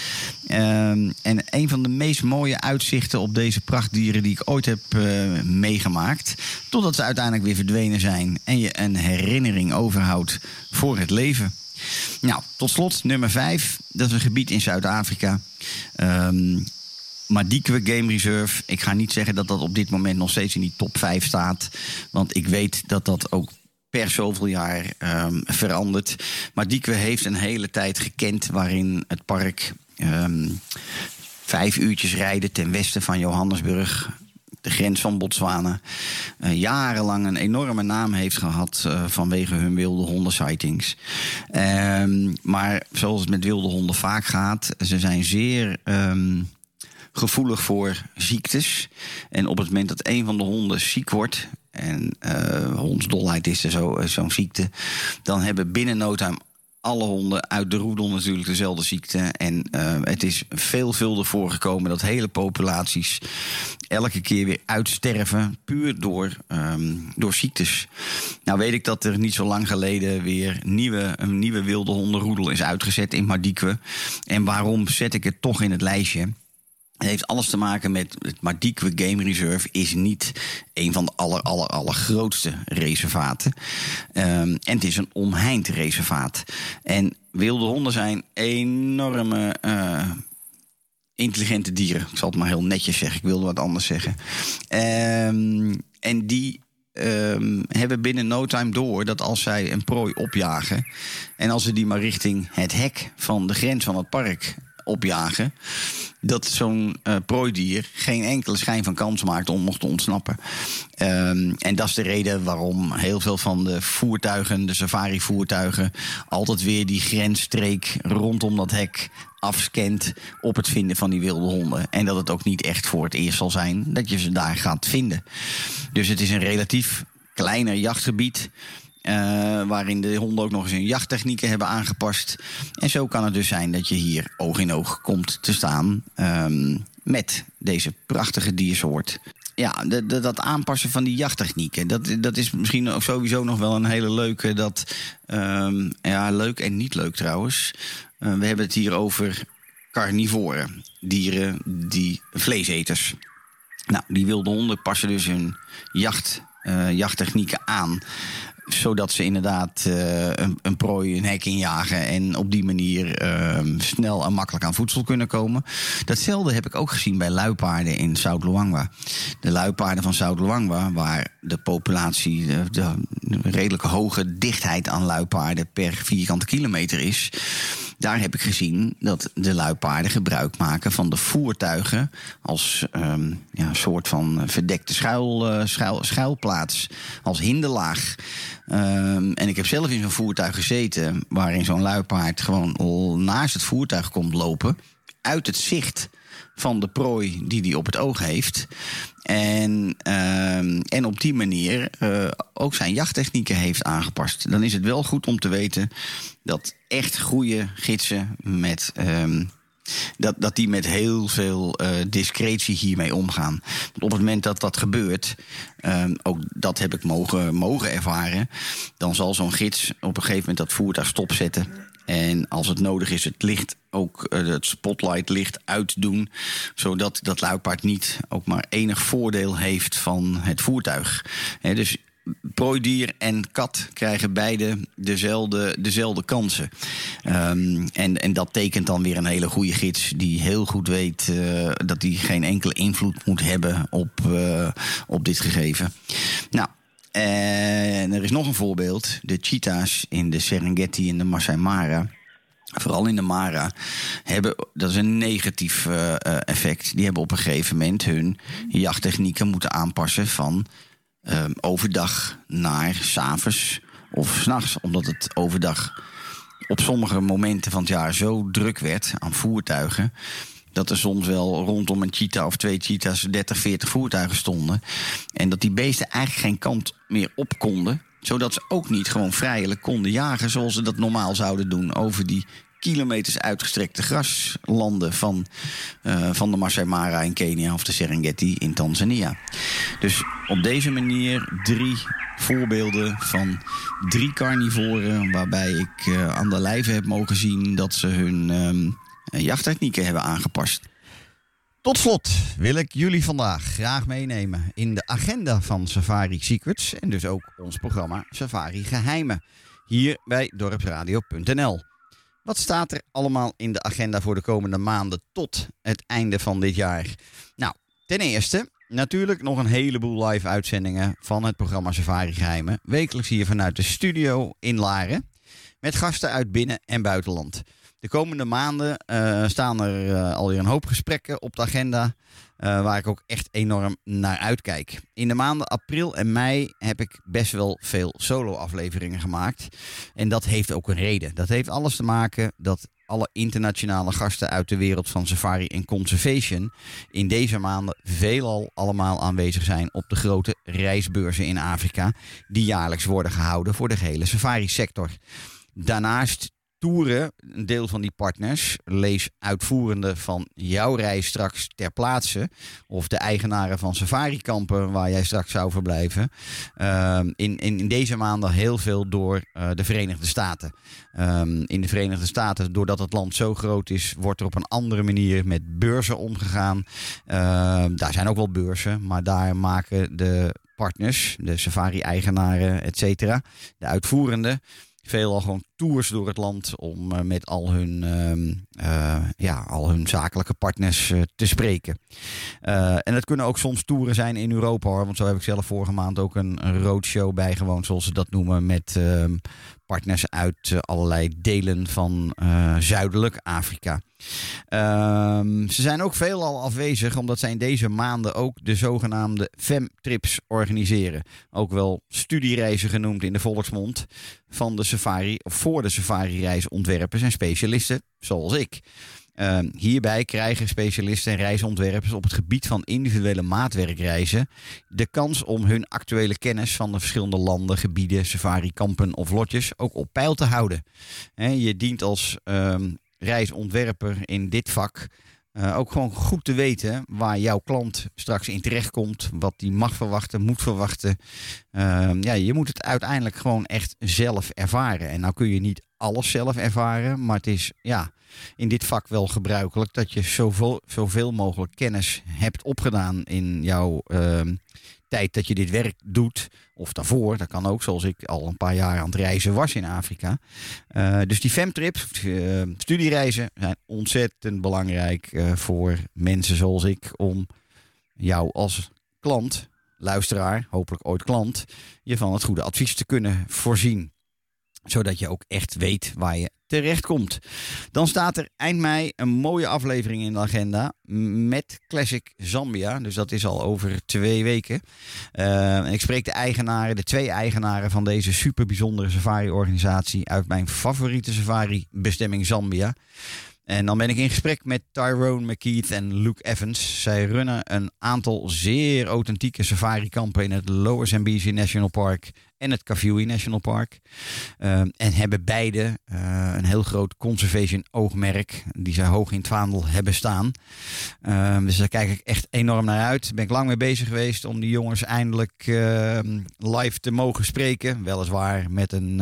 Um, en een van de meest mooie uitzichten op deze prachtdieren die ik ooit heb uh, meegemaakt. Totdat ze uiteindelijk weer verdwenen zijn en je een herinnering overhoudt voor het leven. Nou, tot slot nummer 5. Dat is een gebied in Zuid-Afrika. Um, Madikwe Game Reserve. Ik ga niet zeggen dat dat op dit moment nog steeds in die top 5 staat. Want ik weet dat dat ook per zoveel jaar um, verandert. Madikwe heeft een hele tijd gekend waarin het park um, vijf uurtjes rijden ten westen van Johannesburg de grens van Botswana, uh, jarenlang een enorme naam heeft gehad uh, vanwege hun wilde hondensightings. Um, maar zoals het met wilde honden vaak gaat, ze zijn zeer um, gevoelig voor ziektes. En op het moment dat een van de honden ziek wordt, en uh, hondsdolheid is er zo'n zo ziekte, dan hebben binnen no time alle honden uit de roedel natuurlijk dezelfde ziekte. En uh, het is veelvuldig voorgekomen dat hele populaties elke keer weer uitsterven. Puur door, um, door ziektes. Nou weet ik dat er niet zo lang geleden weer nieuwe, een nieuwe wilde hondenroedel is uitgezet in Madikwe. En waarom zet ik het toch in het lijstje? Het heeft alles te maken met het Madikwe Game Reserve is niet een van de aller, aller, allergrootste reservaten. Um, en het is een omheind reservaat. En wilde honden zijn enorme uh, intelligente dieren. Ik zal het maar heel netjes zeggen. Ik wilde wat anders zeggen. Um, en die ehm, hebben binnen no time door dat als zij een prooi opjagen. en als ze die maar richting het hek van de grens van het park opjagen. dat zo'n uh, prooidier geen enkele schijn van kans maakt om nog te ontsnappen. Um, en dat is de reden waarom heel veel van de voertuigen, de safari-voertuigen. altijd weer die grensstreek rondom dat hek afscant op het vinden van die wilde honden. En dat het ook niet echt voor het eerst zal zijn dat je ze daar gaat vinden. Dus het is een relatief kleiner jachtgebied. Uh, waarin de honden ook nog eens hun jachttechnieken hebben aangepast. En zo kan het dus zijn dat je hier oog in oog komt te staan um, met deze prachtige diersoort. Ja, dat aanpassen van die jachttechnieken, dat, dat is misschien ook sowieso nog wel een hele leuke. Dat, um, ja, leuk en niet leuk trouwens. Uh, we hebben het hier over carnivoren, dieren die vleeseters. Nou, die wilde honden passen dus hun jacht, uh, jachttechnieken aan zodat ze inderdaad uh, een, een, prooi een hek injagen en op die manier uh, snel en makkelijk aan voedsel kunnen komen. Datzelfde heb ik ook gezien bij luipaarden in Zuid-Luangwa. De luipaarden van Zuid-Luangwa, waar de populatie, de, de redelijk hoge dichtheid aan luipaarden per vierkante kilometer is daar heb ik gezien dat de luipaarden gebruik maken van de voertuigen als um, ja, soort van verdekte schuil, schuil, schuilplaats, als hinderlaag. Um, en ik heb zelf in zo'n voertuig gezeten waarin zo'n luipaard gewoon naast het voertuig komt lopen, uit het zicht van de prooi die hij op het oog heeft. En, uh, en op die manier uh, ook zijn jachttechnieken heeft aangepast. Dan is het wel goed om te weten dat echt goede gidsen met. Um, dat, dat die met heel veel uh, discretie hiermee omgaan. Op het moment dat dat gebeurt, um, ook dat heb ik mogen, mogen ervaren, dan zal zo'n gids op een gegeven moment dat voertuig stopzetten. En als het nodig is, het licht ook uh, het spotlight licht uitdoen. Zodat dat luipaard niet ook maar enig voordeel heeft van het voertuig. Dus prooidier en kat krijgen beide dezelfde, dezelfde kansen. Um, en, en dat tekent dan weer een hele goede gids die heel goed weet uh, dat hij geen enkele invloed moet hebben op, uh, op dit gegeven. Nou. En er is nog een voorbeeld. De cheetahs in de Serengeti en de Masai Mara vooral in de Mara, hebben, dat is een negatief uh, effect. Die hebben op een gegeven moment hun jachttechnieken moeten aanpassen van uh, overdag naar s'avonds of s'nachts. Omdat het overdag op sommige momenten van het jaar zo druk werd aan voertuigen. Dat er soms wel rondom een cheetah of twee cheetahs 30, 40 voertuigen stonden. En dat die beesten eigenlijk geen kant meer op konden zodat ze ook niet gewoon vrijelijk konden jagen zoals ze dat normaal zouden doen over die kilometers uitgestrekte graslanden van, uh, van de Masai Mara in Kenia of de Serengeti in Tanzania. Dus op deze manier drie voorbeelden van drie carnivoren waarbij ik uh, aan de lijve heb mogen zien dat ze hun um, jachttechnieken hebben aangepast. Tot slot wil ik jullie vandaag graag meenemen in de agenda van Safari Secrets en dus ook ons programma Safari Geheimen hier bij dorpsradio.nl. Wat staat er allemaal in de agenda voor de komende maanden tot het einde van dit jaar? Nou, ten eerste natuurlijk nog een heleboel live uitzendingen van het programma Safari Geheimen. Wekelijks hier vanuit de studio in Laren. Met gasten uit binnen- en buitenland. De komende maanden uh, staan er uh, alweer een hoop gesprekken op de agenda. Uh, waar ik ook echt enorm naar uitkijk. In de maanden april en mei heb ik best wel veel solo-afleveringen gemaakt. En dat heeft ook een reden. Dat heeft alles te maken dat alle internationale gasten uit de wereld van safari en conservation in deze maanden veelal allemaal aanwezig zijn op de grote reisbeurzen in Afrika, die jaarlijks worden gehouden voor de gehele safari-sector. Daarnaast toeren, een deel van die partners, lees uitvoerende van jouw reis straks ter plaatse, of de eigenaren van safari-kampen waar jij straks zou verblijven, uh, in, in, deze maanden heel veel door uh, de Verenigde Staten. Um, in de Verenigde Staten, doordat het land zo groot is, wordt er op een andere manier met beurzen omgegaan. Uh, daar zijn ook wel beurzen, maar daar maken de partners, de safari-eigenaren, et cetera, de uitvoerende veelal gewoon tours door het land om eh, met al hun, ehm, eh, ja, al hun zakelijke partners eh, te spreken. En dat kunnen ook soms toeren zijn in Europa hoor. Want zo heb ik zelf vorige maand ook een, roadshow bijgewoond, zoals ze dat noemen, met ehm, partners uit allerlei delen van zuidelijk Afrika. Ehm, ze zijn ook veelal afwezig omdat zij in deze maanden ook de zogenaamde FEM-trips organiseren. Ook wel studiereizen genoemd in de volksmond van de safari of de safari-reisontwerpers en specialisten zoals ik. Ehm, hierbij krijgen specialisten en reisontwerpers op het gebied van individuele maatwerkreizen de kans om hun actuele kennis van de verschillende landen, gebieden, safari-kampen of lotjes ook op peil te houden. Je dient als ehm, reisontwerper in dit vak eh, ook gewoon goed te weten waar jouw klant straks in terechtkomt, wat die mag verwachten, moet verwachten. Ehm, ja, je moet het uiteindelijk gewoon echt zelf ervaren. En nou kun je niet alles zelf ervaren, maar het is ja, in dit vak wel gebruikelijk dat je zoveel, zoveel mogelijk kennis hebt opgedaan in jouw ehm, tijd dat je dit werk doet. Of daarvoor, dat kan ook, zoals ik al een paar jaar aan het reizen was in Afrika. Eh, dus die femtrips, uh, studiereizen, zijn ontzettend belangrijk eh, voor mensen zoals ik om jou als klant, luisteraar, hopelijk ooit klant, je van het goede advies te kunnen voorzien zodat je ook echt weet waar je terecht komt. Dan staat er eind mei een mooie aflevering in de agenda met Classic Zambia. Dus dat is al over twee weken. Uh, ik spreek de eigenaren, de twee eigenaren van deze super bijzondere safari-organisatie uit mijn favoriete safari-bestemming Zambia. En dan ben ik in gesprek met Tyrone McKeith en Luke Evans. Zij runnen een aantal zeer authentieke safari-kampen in het Lower Zambezi National Park en het Kafue National Park. Uh, en hebben beide uh, een heel groot conservation oogmerk die zij hoog in het vaandel hebben staan. Uh, dus daar kijk ik echt enorm naar uit. Ben ik lang mee bezig geweest om die jongens eindelijk ehm, live te mogen spreken. Weliswaar met een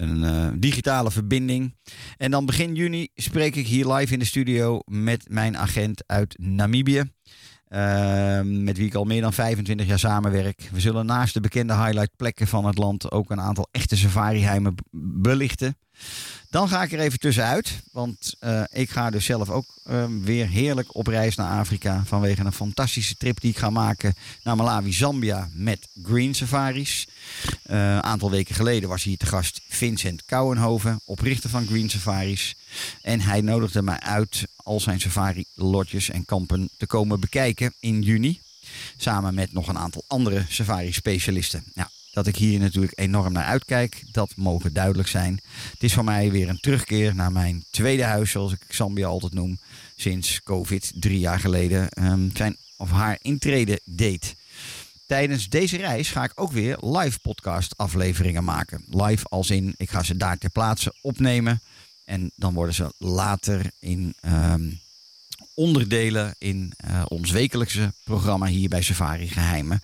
een uh, digitale verbinding. En dan begin juni spreek ik hier live in de studio met mijn agent uit Namibië. Uh, met wie ik al meer dan 25 jaar samenwerk. We zullen naast de bekende highlight plekken van het land ook een aantal echte safari-heimen belichten. Dan ga ik er even tussenuit, want uh, ik ga dus zelf ook uh, weer heerlijk op reis naar Afrika vanwege een fantastische trip die ik ga maken naar Malawi, Zambia met Green Safaris. Een uh, aantal weken geleden was hier te gast Vincent Kouwenhoven, oprichter van Green Safaris. En hij nodigde mij uit al zijn safari-lodges en kampen te komen bekijken in juni. Samen met nog een aantal andere safari-specialisten. Nou, dat ik hier natuurlijk enorm naar uitkijk, dat mogen duidelijk zijn. Het is voor mij weer een terugkeer naar mijn tweede huis, zoals ik Zambia altijd noem. Sinds COVID drie jaar geleden um, zijn of haar intrede deed. Tijdens deze reis ga ik ook weer live podcast afleveringen maken. Live als in, ik ga ze daar ter plaatse opnemen. En dan worden ze later in um, onderdelen in uh, ons wekelijkse programma hier bij Safari Geheimen.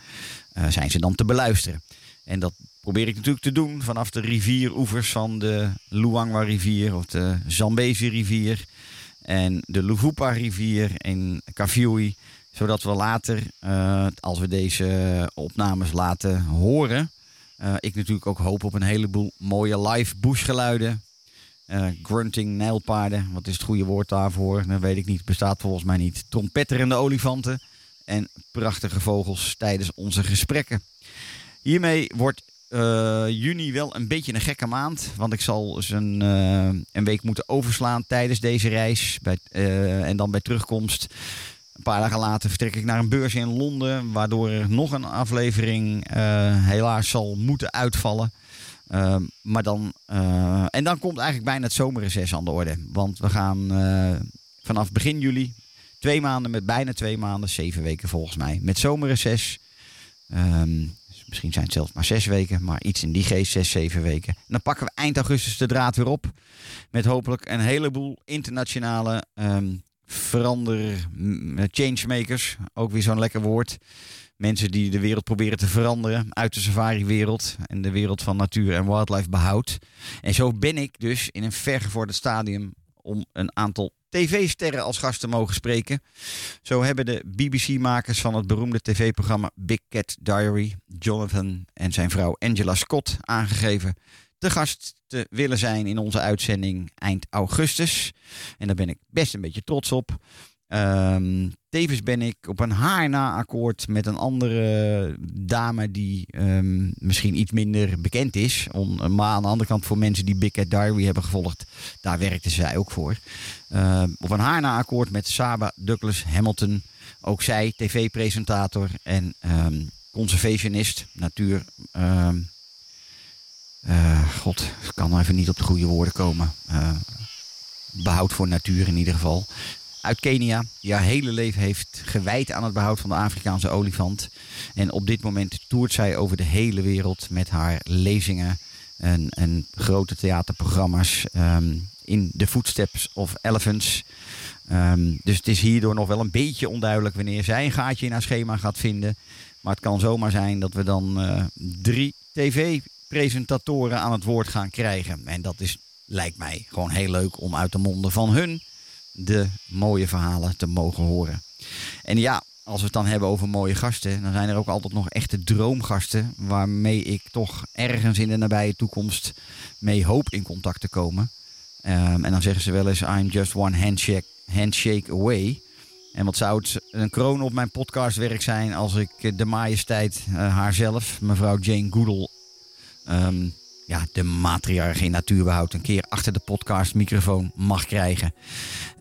Uh, zijn ze dan te beluisteren. En dat probeer ik natuurlijk te doen vanaf de rivieroevers van de Luangwa rivier of de Zambezi rivier en de Luvupa rivier in Kafue. Zodat we later, uh, als we deze opnames laten horen, uh, ik natuurlijk ook hoop op een heleboel mooie live bushgeluiden. Uh, grunting nijlpaarden, wat is het goede woord daarvoor? Dat weet ik niet, bestaat volgens mij niet. Trompetterende olifanten en prachtige vogels tijdens onze gesprekken. Hiermee wordt uh, juni wel een beetje een gekke maand. Want ik zal dus een, uh, een week moeten overslaan tijdens deze reis. Bij, uh, en dan bij terugkomst. Een paar dagen later vertrek ik naar een beurs in Londen. Waardoor er nog een aflevering helaas zal moeten uitvallen. maar dan, en dan komt eigenlijk bijna het zomerreces aan de orde. Want we gaan vanaf begin juli twee maanden met bijna twee maanden, zeven weken volgens mij, met zomerreces. Um, Misschien zijn het zelfs maar zes weken, maar iets in die geest, zes, zeven weken. En dan pakken we eind augustus de draad weer op. Met hopelijk een heleboel internationale um, verander, changemakers. Ook weer zo'n lekker woord. Mensen die de wereld proberen te veranderen uit de safari-wereld en de wereld van natuur en wildlife behoud. En zo ben ik dus in een vergevorderd stadium om een aantal tv-sterren als gasten mogen spreken. Zo hebben de BBC-makers van het beroemde tv-programma Big Cat Diary, Jonathan en zijn vrouw Angela Scott, aangegeven te gast te willen zijn in onze uitzending eind augustus. En daar ben ik best een beetje trots op. Ehm, tevens ben ik op een haar na akkoord met een andere dame die ehm, misschien iets minder bekend is. Maar aan de andere kant voor mensen die Big Cat Diary hebben gevolgd, daar werkte zij ook voor. Ehm, op een haar na akkoord met Saba Douglas Hamilton. Ook zij tv-presentator en conservationist, natuur... Uh, God, ik kan even niet op de goede woorden komen. Uh, behoud voor natuur in ieder geval. Uit Kenia, die haar hele leven heeft gewijd aan het behoud van de Afrikaanse olifant. En op dit moment toert zij over de hele wereld met haar lezingen en, en grote theaterprogramma's um, in The Footsteps of Elephants. Um, dus het is hierdoor nog wel een beetje onduidelijk wanneer zij een gaatje in haar schema gaat vinden. Maar het kan zomaar zijn dat we dan uh, drie tv presentatoren aan het woord gaan krijgen. En dat is, lijkt mij gewoon heel leuk om uit de monden van hun de mooie verhalen te mogen horen. En ja, als we het dan hebben over mooie gasten, dan zijn er ook altijd nog echte droomgasten. Waarmee ik toch ergens in de nabije toekomst mee hoop in contact te komen. Um, en dan zeggen ze wel eens: I'm just one handshake, handshake away. En wat zou het een kroon op mijn podcastwerk zijn als ik de majesteit uh, haarzelf, mevrouw Jane Goodall, um, ja, de matriarch in natuurbehoud een keer achter de podcastmicrofoon mag krijgen.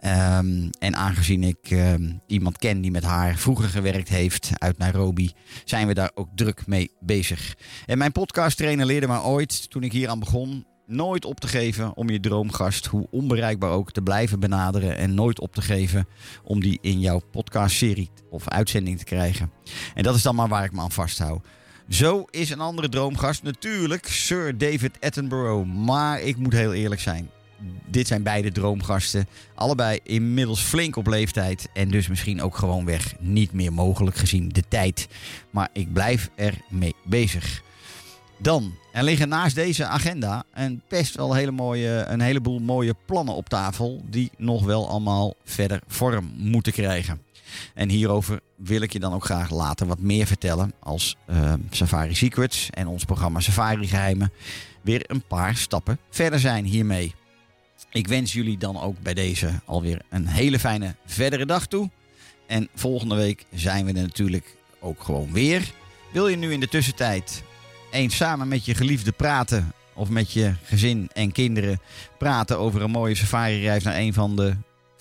Um, en aangezien ik um, iemand ken die met haar vroeger gewerkt heeft uit Nairobi, zijn we daar ook druk mee bezig. En mijn podcasttrainer leerde me ooit, toen ik hier aan begon, nooit op te geven om je droomgast, hoe onbereikbaar ook, te blijven benaderen. En nooit op te geven om die in jouw podcastserie of uitzending te krijgen. En dat is dan maar waar ik me aan vasthoud. Zo is een andere droomgast natuurlijk Sir David Attenborough. Maar ik moet heel eerlijk zijn. Dit zijn beide droomgasten. Allebei inmiddels flink op leeftijd. En dus misschien ook gewoonweg niet meer mogelijk gezien de tijd. Maar ik blijf er mee bezig. Dan, er liggen naast deze agenda een best wel hele mooie, een heleboel mooie plannen op tafel. Die nog wel allemaal verder vorm moeten krijgen. En hierover wil ik je dan ook graag later wat meer vertellen als uh, Safari Secrets en ons programma Safari Geheimen weer een paar stappen verder zijn hiermee. Ik wens jullie dan ook bij deze alweer een hele fijne verdere dag toe. En volgende week zijn we er natuurlijk ook gewoon weer. Wil je nu in de tussentijd eens samen met je geliefde praten of met je gezin en kinderen praten over een mooie safari-reis naar een van de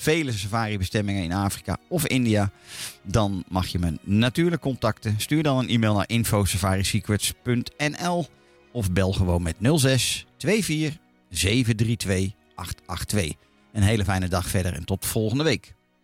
vele safari-bestemmingen in Afrika of India, dan mag je me natuurlijk contacten. Stuur dan een e-mail naar info-safari-secrets.nl of bel gewoon met 06 24 732 882. Een hele fijne dag verder en tot volgende week.